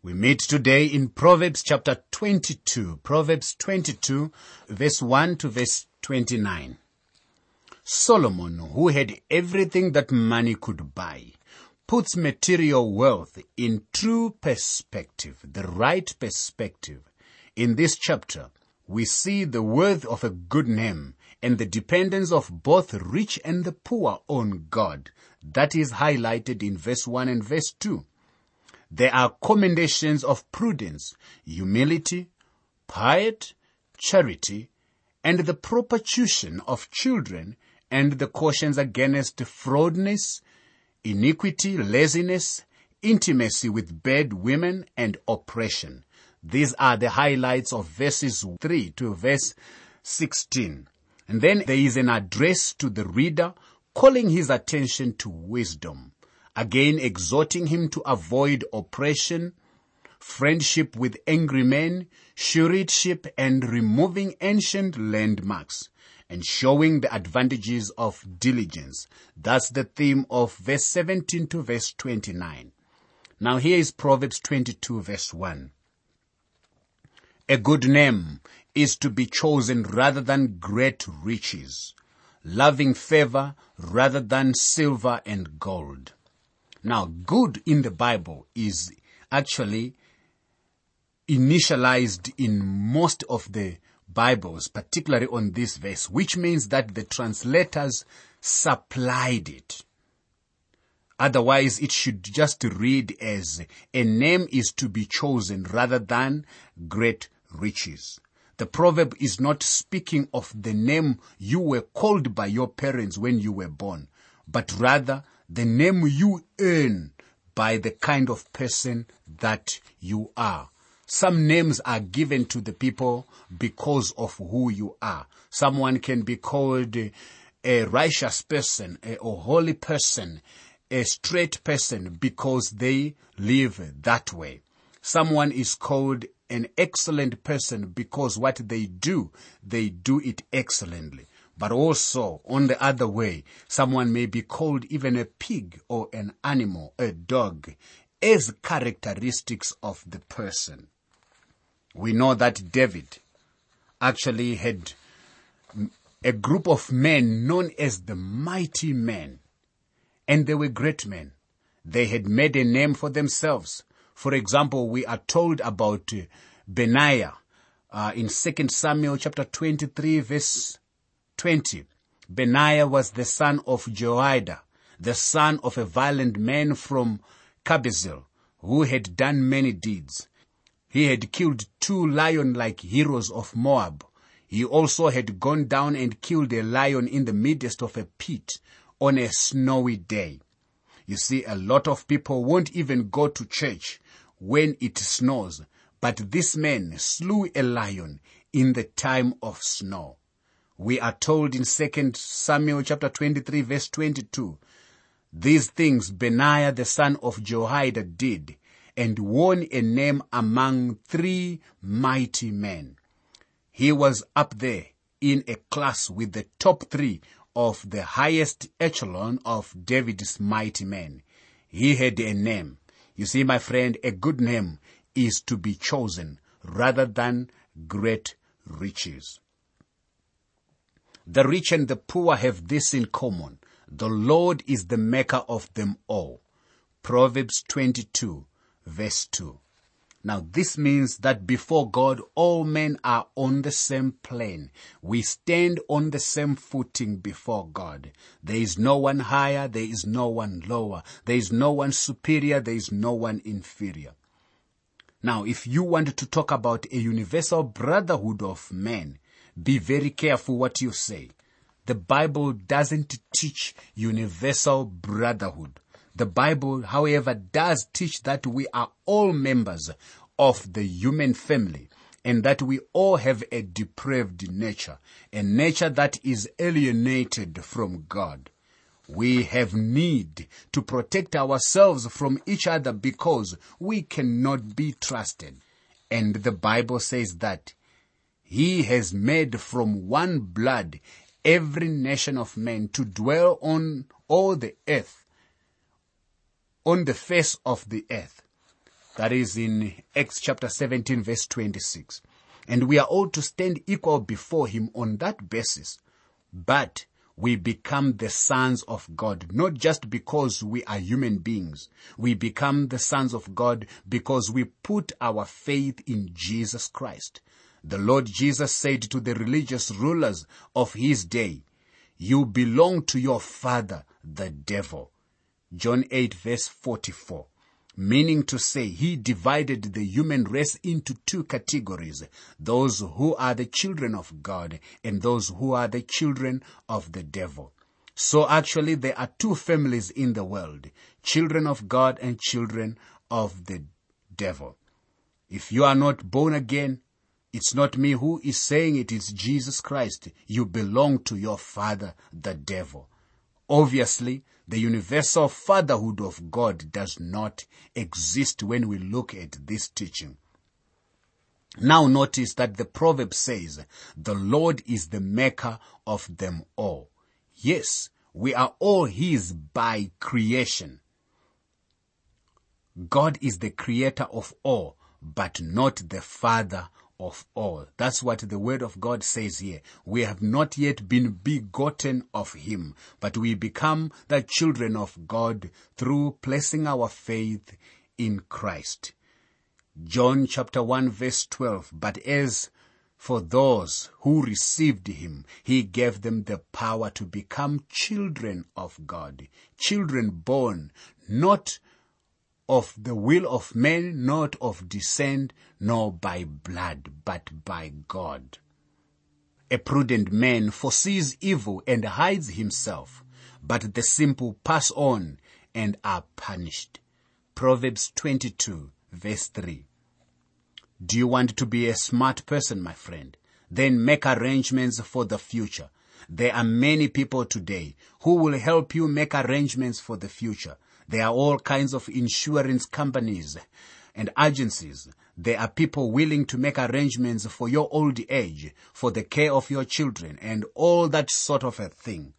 We meet today in Proverbs chapter 22, Proverbs 22 verse 1 to verse 29. Solomon, who had everything that money could buy, puts material wealth in true perspective, the right perspective. In this chapter, we see the worth of a good name and the dependence of both rich and the poor on God. That is highlighted in verse 1 and verse 2. There are commendations of prudence, humility, piety, charity, and the proper tuition of children and the cautions against fraudness, iniquity, laziness, intimacy with bad women, and oppression. These are the highlights of verses 3 to verse 16. And then there is an address to the reader calling his attention to wisdom. Again exhorting him to avoid oppression, friendship with angry men, stewardship and removing ancient landmarks and showing the advantages of diligence. That's the theme of verse 17 to verse 29. Now here is Proverbs 22 verse 1. A good name is to be chosen rather than great riches, loving favor rather than silver and gold. Now, good in the Bible is actually initialized in most of the Bibles, particularly on this verse, which means that the translators supplied it. Otherwise, it should just read as a name is to be chosen rather than great riches. The proverb is not speaking of the name you were called by your parents when you were born, but rather the name you earn by the kind of person that you are. Some names are given to the people because of who you are. Someone can be called a righteous person, a, holy person, a straight person because they live that way. Someone is called an excellent person because what they do, they do it excellently. But also, on the other way, someone may be called even a pig or an animal, a dog, as characteristics of the person. We know that David actually had a group of men known as the mighty men. And they were great men. They had made a name for themselves. For example, we are told about Benaiah uh, in 2 Samuel chapter 23 verse 20. Benaiah was the son of Jehoiada, the son of a violent man from Kabzeel, who had done many deeds. He had killed two lion-like heroes of Moab. He also had gone down and killed a lion in the midst of a pit on a snowy day. You see, a lot of people won't even go to church when it snows, but this man slew a lion in the time of snow. We are told in 2 Samuel chapter 23 verse 22, these things Benaiah the son of Jehoiada did and won a name among three mighty men. He was up there in a class with the top three of the highest echelon of David's mighty men. He had a name. You see, my friend, a good name is to be chosen rather than great riches. The rich and the poor have this in common. The Lord is the maker of them all. Proverbs 22 verse 2. Now this means that before God, all men are on the same plane. We stand on the same footing before God. There is no one higher, there is no one lower. There is no one superior, there is no one inferior. Now, if you want to talk about a universal brotherhood of men, be very careful what you say. The Bible doesn't teach universal brotherhood. The Bible, however, does teach that we are all members of the human family and that we all have a depraved nature, a nature that is alienated from God. We have need to protect ourselves from each other because we cannot be trusted. And the Bible says that He has made from one blood every nation of men to dwell on all the earth on the face of the earth. That is in Acts chapter 17 verse 26. And we are all to stand equal before him on that basis. But we become the sons of God, not just because we are human beings. We become the sons of God because we put our faith in Jesus Christ. The Lord Jesus said to the religious rulers of his day, you belong to your father, the devil. John 8 verse 44 meaning to say he divided the human race into two categories, those who are the children of God and those who are the children of the devil. So actually there are two families in the world, children of God and children of the devil. If you are not born again, it's not me who is saying it is Jesus Christ. You belong to your father, the devil. Obviously, the universal fatherhood of God does not exist when we look at this teaching. Now notice that the proverb says, the Lord is the maker of them all. Yes, we are all His by creation. God is the creator of all, but not the father of all. That's what the word of God says here. We have not yet been begotten of him, but we become the children of God through placing our faith in Christ. John chapter 1 verse 12, but as for those who received him, he gave them the power to become children of God, children born not of the will of men, not of descent, nor by blood, but by God. A prudent man foresees evil and hides himself, but the simple pass on and are punished. Proverbs 22 verse 3. Do you want to be a smart person, my friend? Then make arrangements for the future. There are many people today who will help you make arrangements for the future. There are all kinds of insurance companies and agencies. There are people willing to make arrangements for your old age, for the care of your children and all that sort of a thing.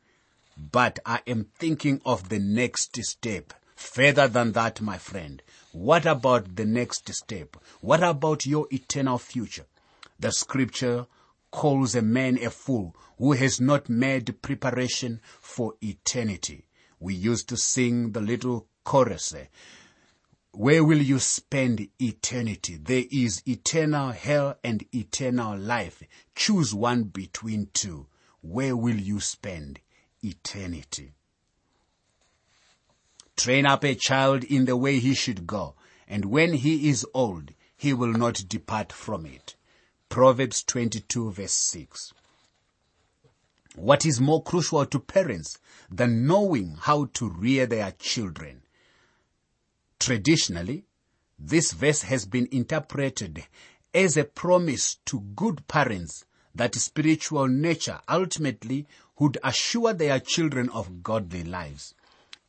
But I am thinking of the next step. Further than that, my friend. What about the next step? What about your eternal future? The scripture calls a man a fool who has not made preparation for eternity we used to sing the little chorus. Eh? Where will you spend eternity? There is eternal hell and eternal life. Choose one between two. Where will you spend eternity? Train up a child in the way he should go, and when he is old, he will not depart from it. Proverbs 22 verse 6. What is more crucial to parents than knowing how to rear their children? Traditionally, this verse has been interpreted as a promise to good parents that spiritual nature ultimately would assure their children of godly lives.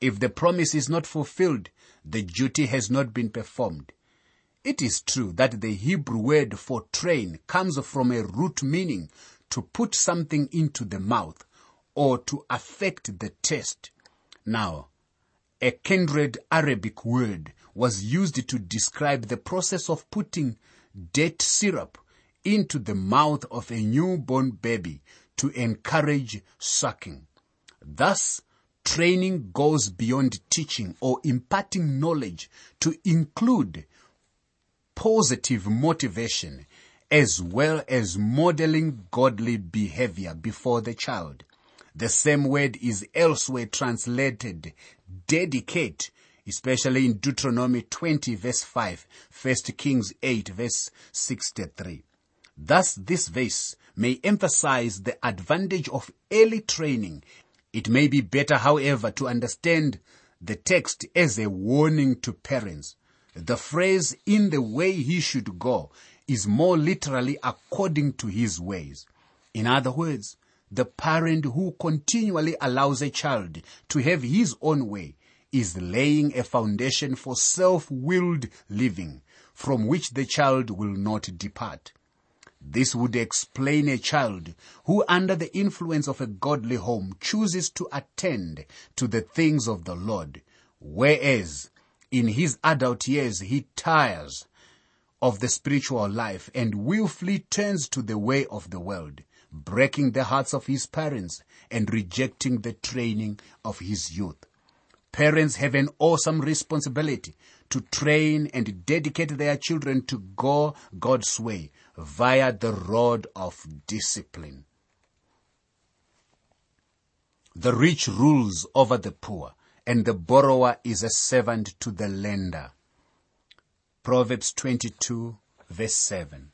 If the promise is not fulfilled, the duty has not been performed. It is true that the Hebrew word for train comes from a root meaning to put something into the mouth or to affect the taste. Now, a kindred Arabic word was used to describe the process of putting date syrup into the mouth of a newborn baby to encourage sucking. Thus, training goes beyond teaching or imparting knowledge to include positive motivation as well as modeling godly behavior before the child. The same word is elsewhere translated dedicate, especially in Deuteronomy 20 verse 5, 1 Kings 8 verse 63. Thus this verse may emphasize the advantage of early training. It may be better, however, to understand the text as a warning to parents. The phrase in the way he should go is more literally according to his ways. In other words, the parent who continually allows a child to have his own way is laying a foundation for self-willed living from which the child will not depart. This would explain a child who under the influence of a godly home chooses to attend to the things of the Lord, whereas in his adult years he tires of the spiritual life and willfully turns to the way of the world, breaking the hearts of his parents and rejecting the training of his youth. Parents have an awesome responsibility to train and dedicate their children to go God's way via the rod of discipline. The rich rules over the poor and the borrower is a servant to the lender. Proverbs 22 verse 7.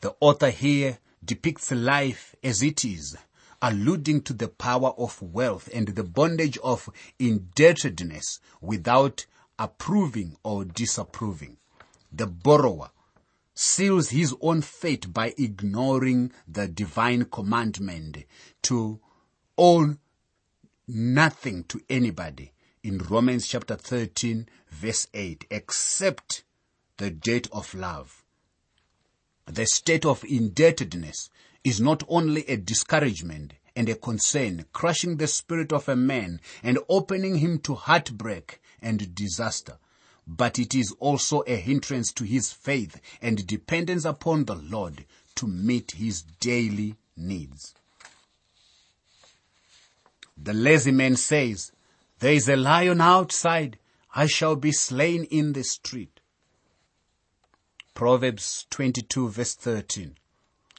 The author here depicts life as it is, alluding to the power of wealth and the bondage of indebtedness without approving or disapproving. The borrower seals his own fate by ignoring the divine commandment to owe nothing to anybody in Romans chapter 13 verse 8 except the debt of love. The state of indebtedness is not only a discouragement and a concern, crushing the spirit of a man and opening him to heartbreak and disaster, but it is also a hindrance to his faith and dependence upon the Lord to meet his daily needs. The lazy man says, there is a lion outside. I shall be slain in the street. Proverbs 22 verse 13.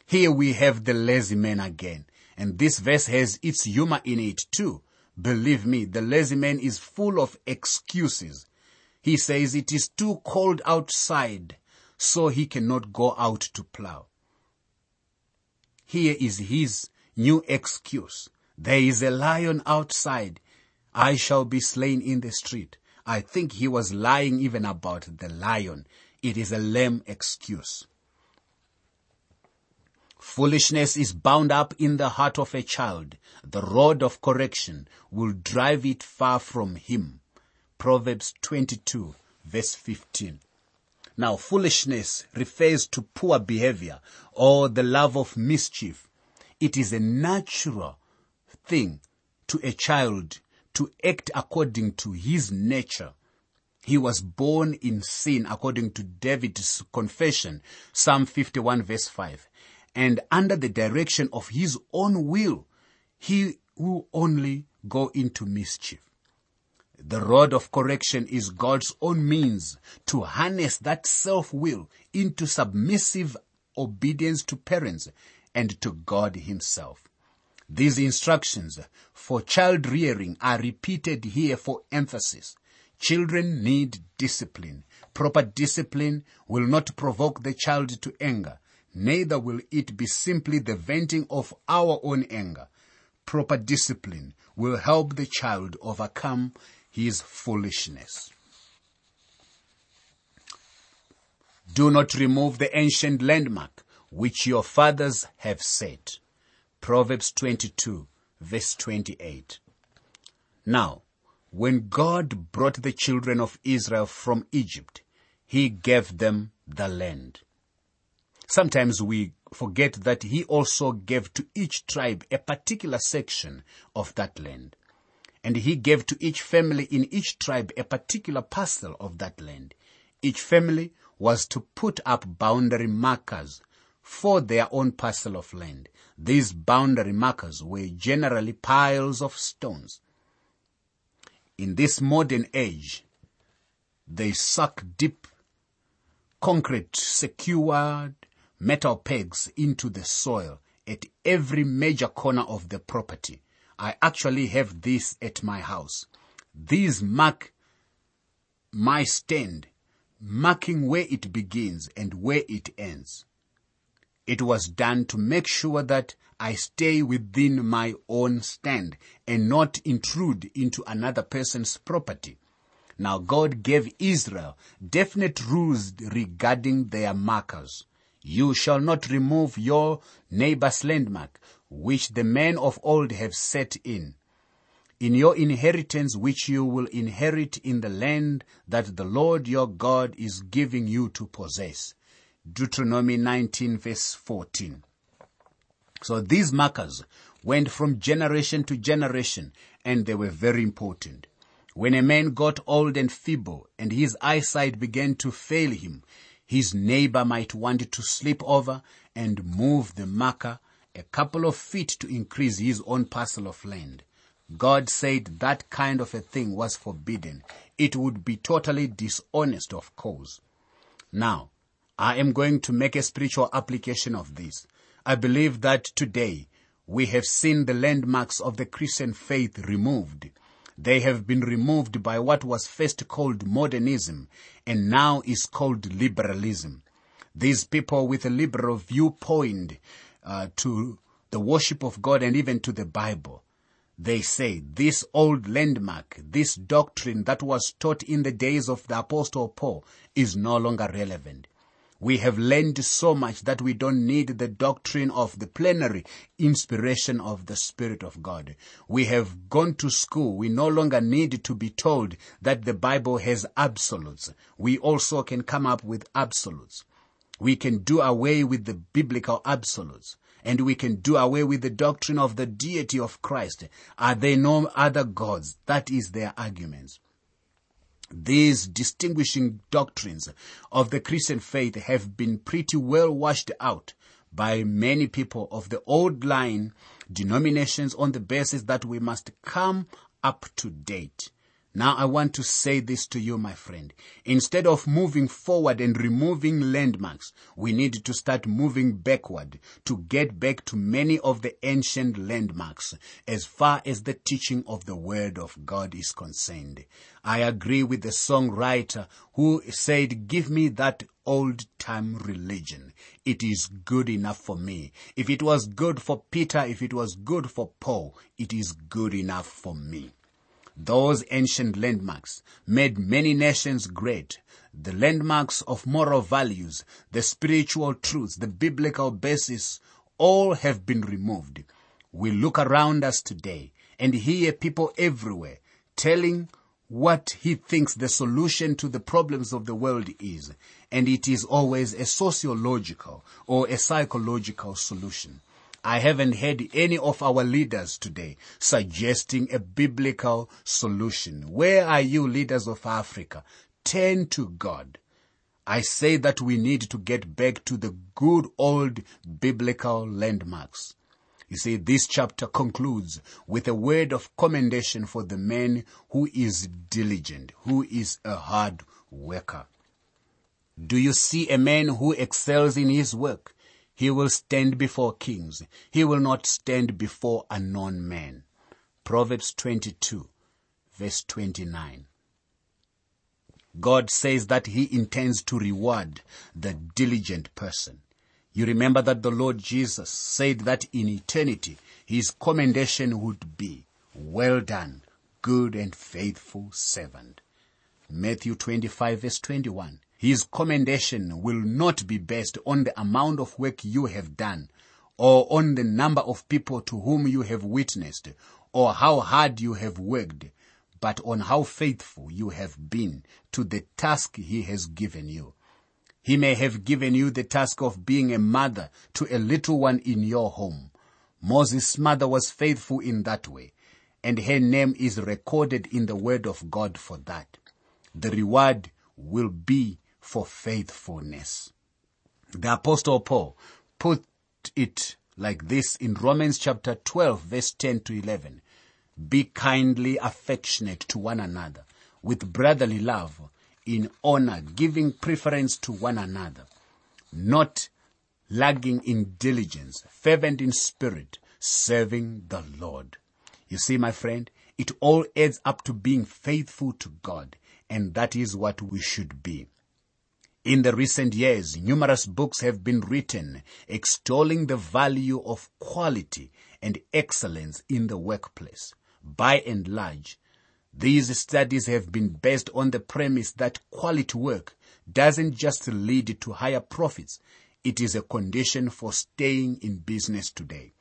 Here we have the lazy man again. And this verse has its humor in it too. Believe me, the lazy man is full of excuses. He says it is too cold outside, so he cannot go out to plow. Here is his new excuse. There is a lion outside. I shall be slain in the street. I think he was lying even about the lion. It is a lame excuse. Foolishness is bound up in the heart of a child. The rod of correction will drive it far from him. Proverbs 22 verse 15. Now foolishness refers to poor behavior or the love of mischief. It is a natural thing to a child to act according to his nature. He was born in sin according to David's confession, Psalm 51 verse 5 and under the direction of his own will, he will only go into mischief. The rod of correction is God's own means to harness that self-will into submissive obedience to parents and to God himself. These instructions for child rearing are repeated here for emphasis. Children need discipline. Proper discipline will not provoke the child to anger neither will it be simply the venting of our own anger. Proper discipline will help the child overcome his foolishness. Do not remove the ancient landmark which your fathers have set. Proverbs 22 verse 28. Now, when God brought the children of Israel from Egypt, He gave them the land. Sometimes we forget that he also gave to each tribe a particular section of that land. And he gave to each family in each tribe a particular parcel of that land. Each family was to put up boundary markers for their own parcel of land. These boundary markers were generally piles of stones. In this modern age, they suck deep concrete secured metal pegs into the soil at every major corner of the property. I actually have this at my house. These mark my stand, marking where it begins and where it ends. It was done to make sure that I stay within my own stand and not intrude into another person's property. Now God gave Israel definite rules regarding their markers. You shall not remove your neighbor's landmark, which the men of old have set in. In your inheritance which you will inherit in the land that the Lord your God is giving you to possess. Deuteronomy 19 verse 14. So these markers went from generation to generation and they were very important. When a man got old and feeble and his eyesight began to fail him, his neighbor might want to slip over and move the marker a couple of feet to increase his own parcel of land. God said that kind of a thing was forbidden. It would be totally dishonest, of course. Now, I am going to make a spiritual application of this. I believe that today we have seen the landmarks of the Christian faith removed. They have been removed by what was first called modernism and now is called liberalism. These people with a liberal viewpoint uh, to the worship of God and even to the Bible. They say this old landmark, this doctrine that was taught in the days of the apostle Paul is no longer relevant. We have learned so much that we don't need the doctrine of the plenary inspiration of the Spirit of God. We have gone to school. We no longer need to be told that the Bible has absolutes. We also can come up with absolutes. We can do away with the biblical absolutes and we can do away with the doctrine of the deity of Christ. Are there no other gods? That is their arguments. These distinguishing doctrines of the Christian faith have been pretty well washed out by many people of the old line denominations on the basis that we must come up to date. Now I want to say this to you, my friend. Instead of moving forward and removing landmarks, we need to start moving backward to get back to many of the ancient landmarks as far as the teaching of the Word of God is concerned. I agree with the songwriter who said, give me that old time religion. It is good enough for me. If it was good for Peter, if it was good for Paul, it is good enough for me. Those ancient landmarks made many nations great. The landmarks of moral values, the spiritual truths, the biblical basis, all have been removed. We look around us today and hear people everywhere telling what he thinks the solution to the problems of the world is. And it is always a sociological or a psychological solution. I haven't heard any of our leaders today suggesting a biblical solution. Where are you leaders of Africa? Turn to God. I say that we need to get back to the good old biblical landmarks. You see, this chapter concludes with a word of commendation for the man who is diligent, who is a hard worker. Do you see a man who excels in his work? He will stand before kings. He will not stand before unknown men. Proverbs 22 verse 29. God says that he intends to reward the diligent person. You remember that the Lord Jesus said that in eternity his commendation would be, well done, good and faithful servant. Matthew 25 verse 21. His commendation will not be based on the amount of work you have done or on the number of people to whom you have witnessed or how hard you have worked, but on how faithful you have been to the task he has given you. He may have given you the task of being a mother to a little one in your home. Moses' mother was faithful in that way, and her name is recorded in the word of God for that. The reward will be for faithfulness. The apostle Paul put it like this in Romans chapter 12 verse 10 to 11. Be kindly affectionate to one another with brotherly love in honor, giving preference to one another, not lagging in diligence, fervent in spirit, serving the Lord. You see, my friend, it all adds up to being faithful to God, and that is what we should be. In the recent years, numerous books have been written extolling the value of quality and excellence in the workplace. By and large, these studies have been based on the premise that quality work doesn't just lead to higher profits, it is a condition for staying in business today.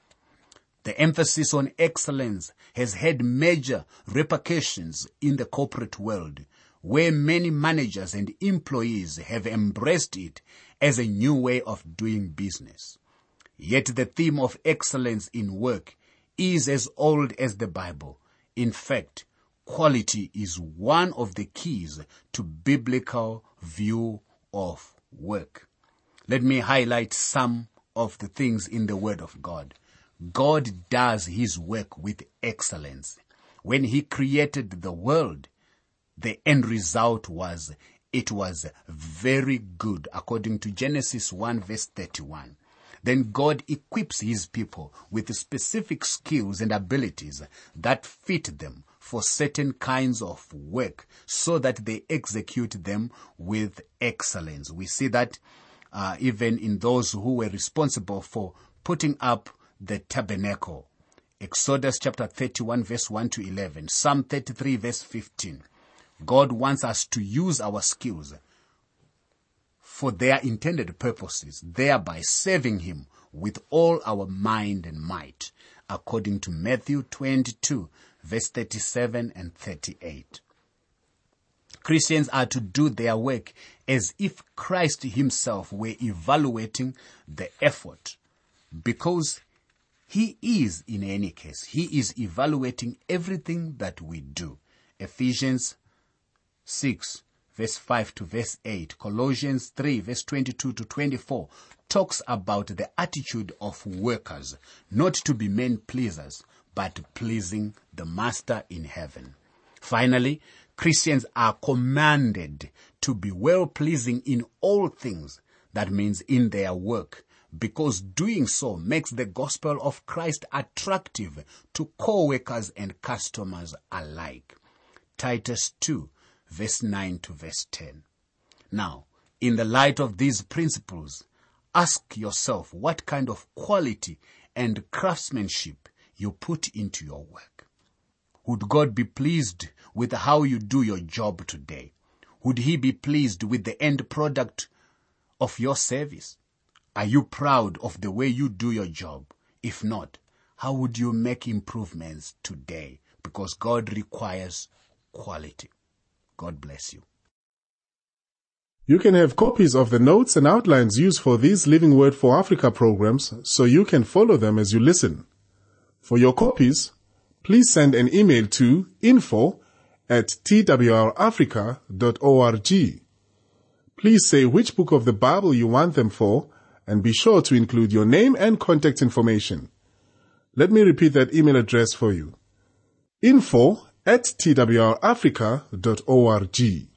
The emphasis on excellence has had major repercussions in the corporate world where many managers and employees have embraced it as a new way of doing business. Yet the theme of excellence in work is as old as the Bible. In fact, quality is one of the keys to biblical view of work. Let me highlight some of the things in the Word of God. God does His work with excellence. When He created the world, the end result was it was very good according to Genesis 1 verse 31. Then God equips his people with specific skills and abilities that fit them for certain kinds of work so that they execute them with excellence. We see that uh, even in those who were responsible for putting up the tabernacle. Exodus chapter 31 verse 1 to 11, Psalm 33 verse 15. God wants us to use our skills for their intended purposes, thereby serving Him with all our mind and might, according to Matthew 22 verse 37 and 38. Christians are to do their work as if Christ himself were evaluating the effort because he is in any case, he is evaluating everything that we do. Ephesians 6 verse 5 to verse 8, Colossians 3 verse 22 to 24 talks about the attitude of workers, not to be men pleasers, but pleasing the master in heaven. Finally, Christians are commanded to be well pleasing in all things. That means in their work, because doing so makes the gospel of Christ attractive to co-workers and customers alike. Titus 2 verse 9 to verse 10. Now, in the light of these principles, ask yourself what kind of quality and craftsmanship you put into your work. Would God be pleased with how you do your job today? Would He be pleased with the end product of your service? Are you proud of the way you do your job? If not, how would you make improvements today? Because God requires quality. God bless you. You can have copies of the notes and outlines used for these Living Word for Africa programs so you can follow them as you listen. For your copies, please send an email to info at twrafrica.org. Please say which book of the Bible you want them for and be sure to include your name and contact information. Let me repeat that email address for you. info at twrafrica.org.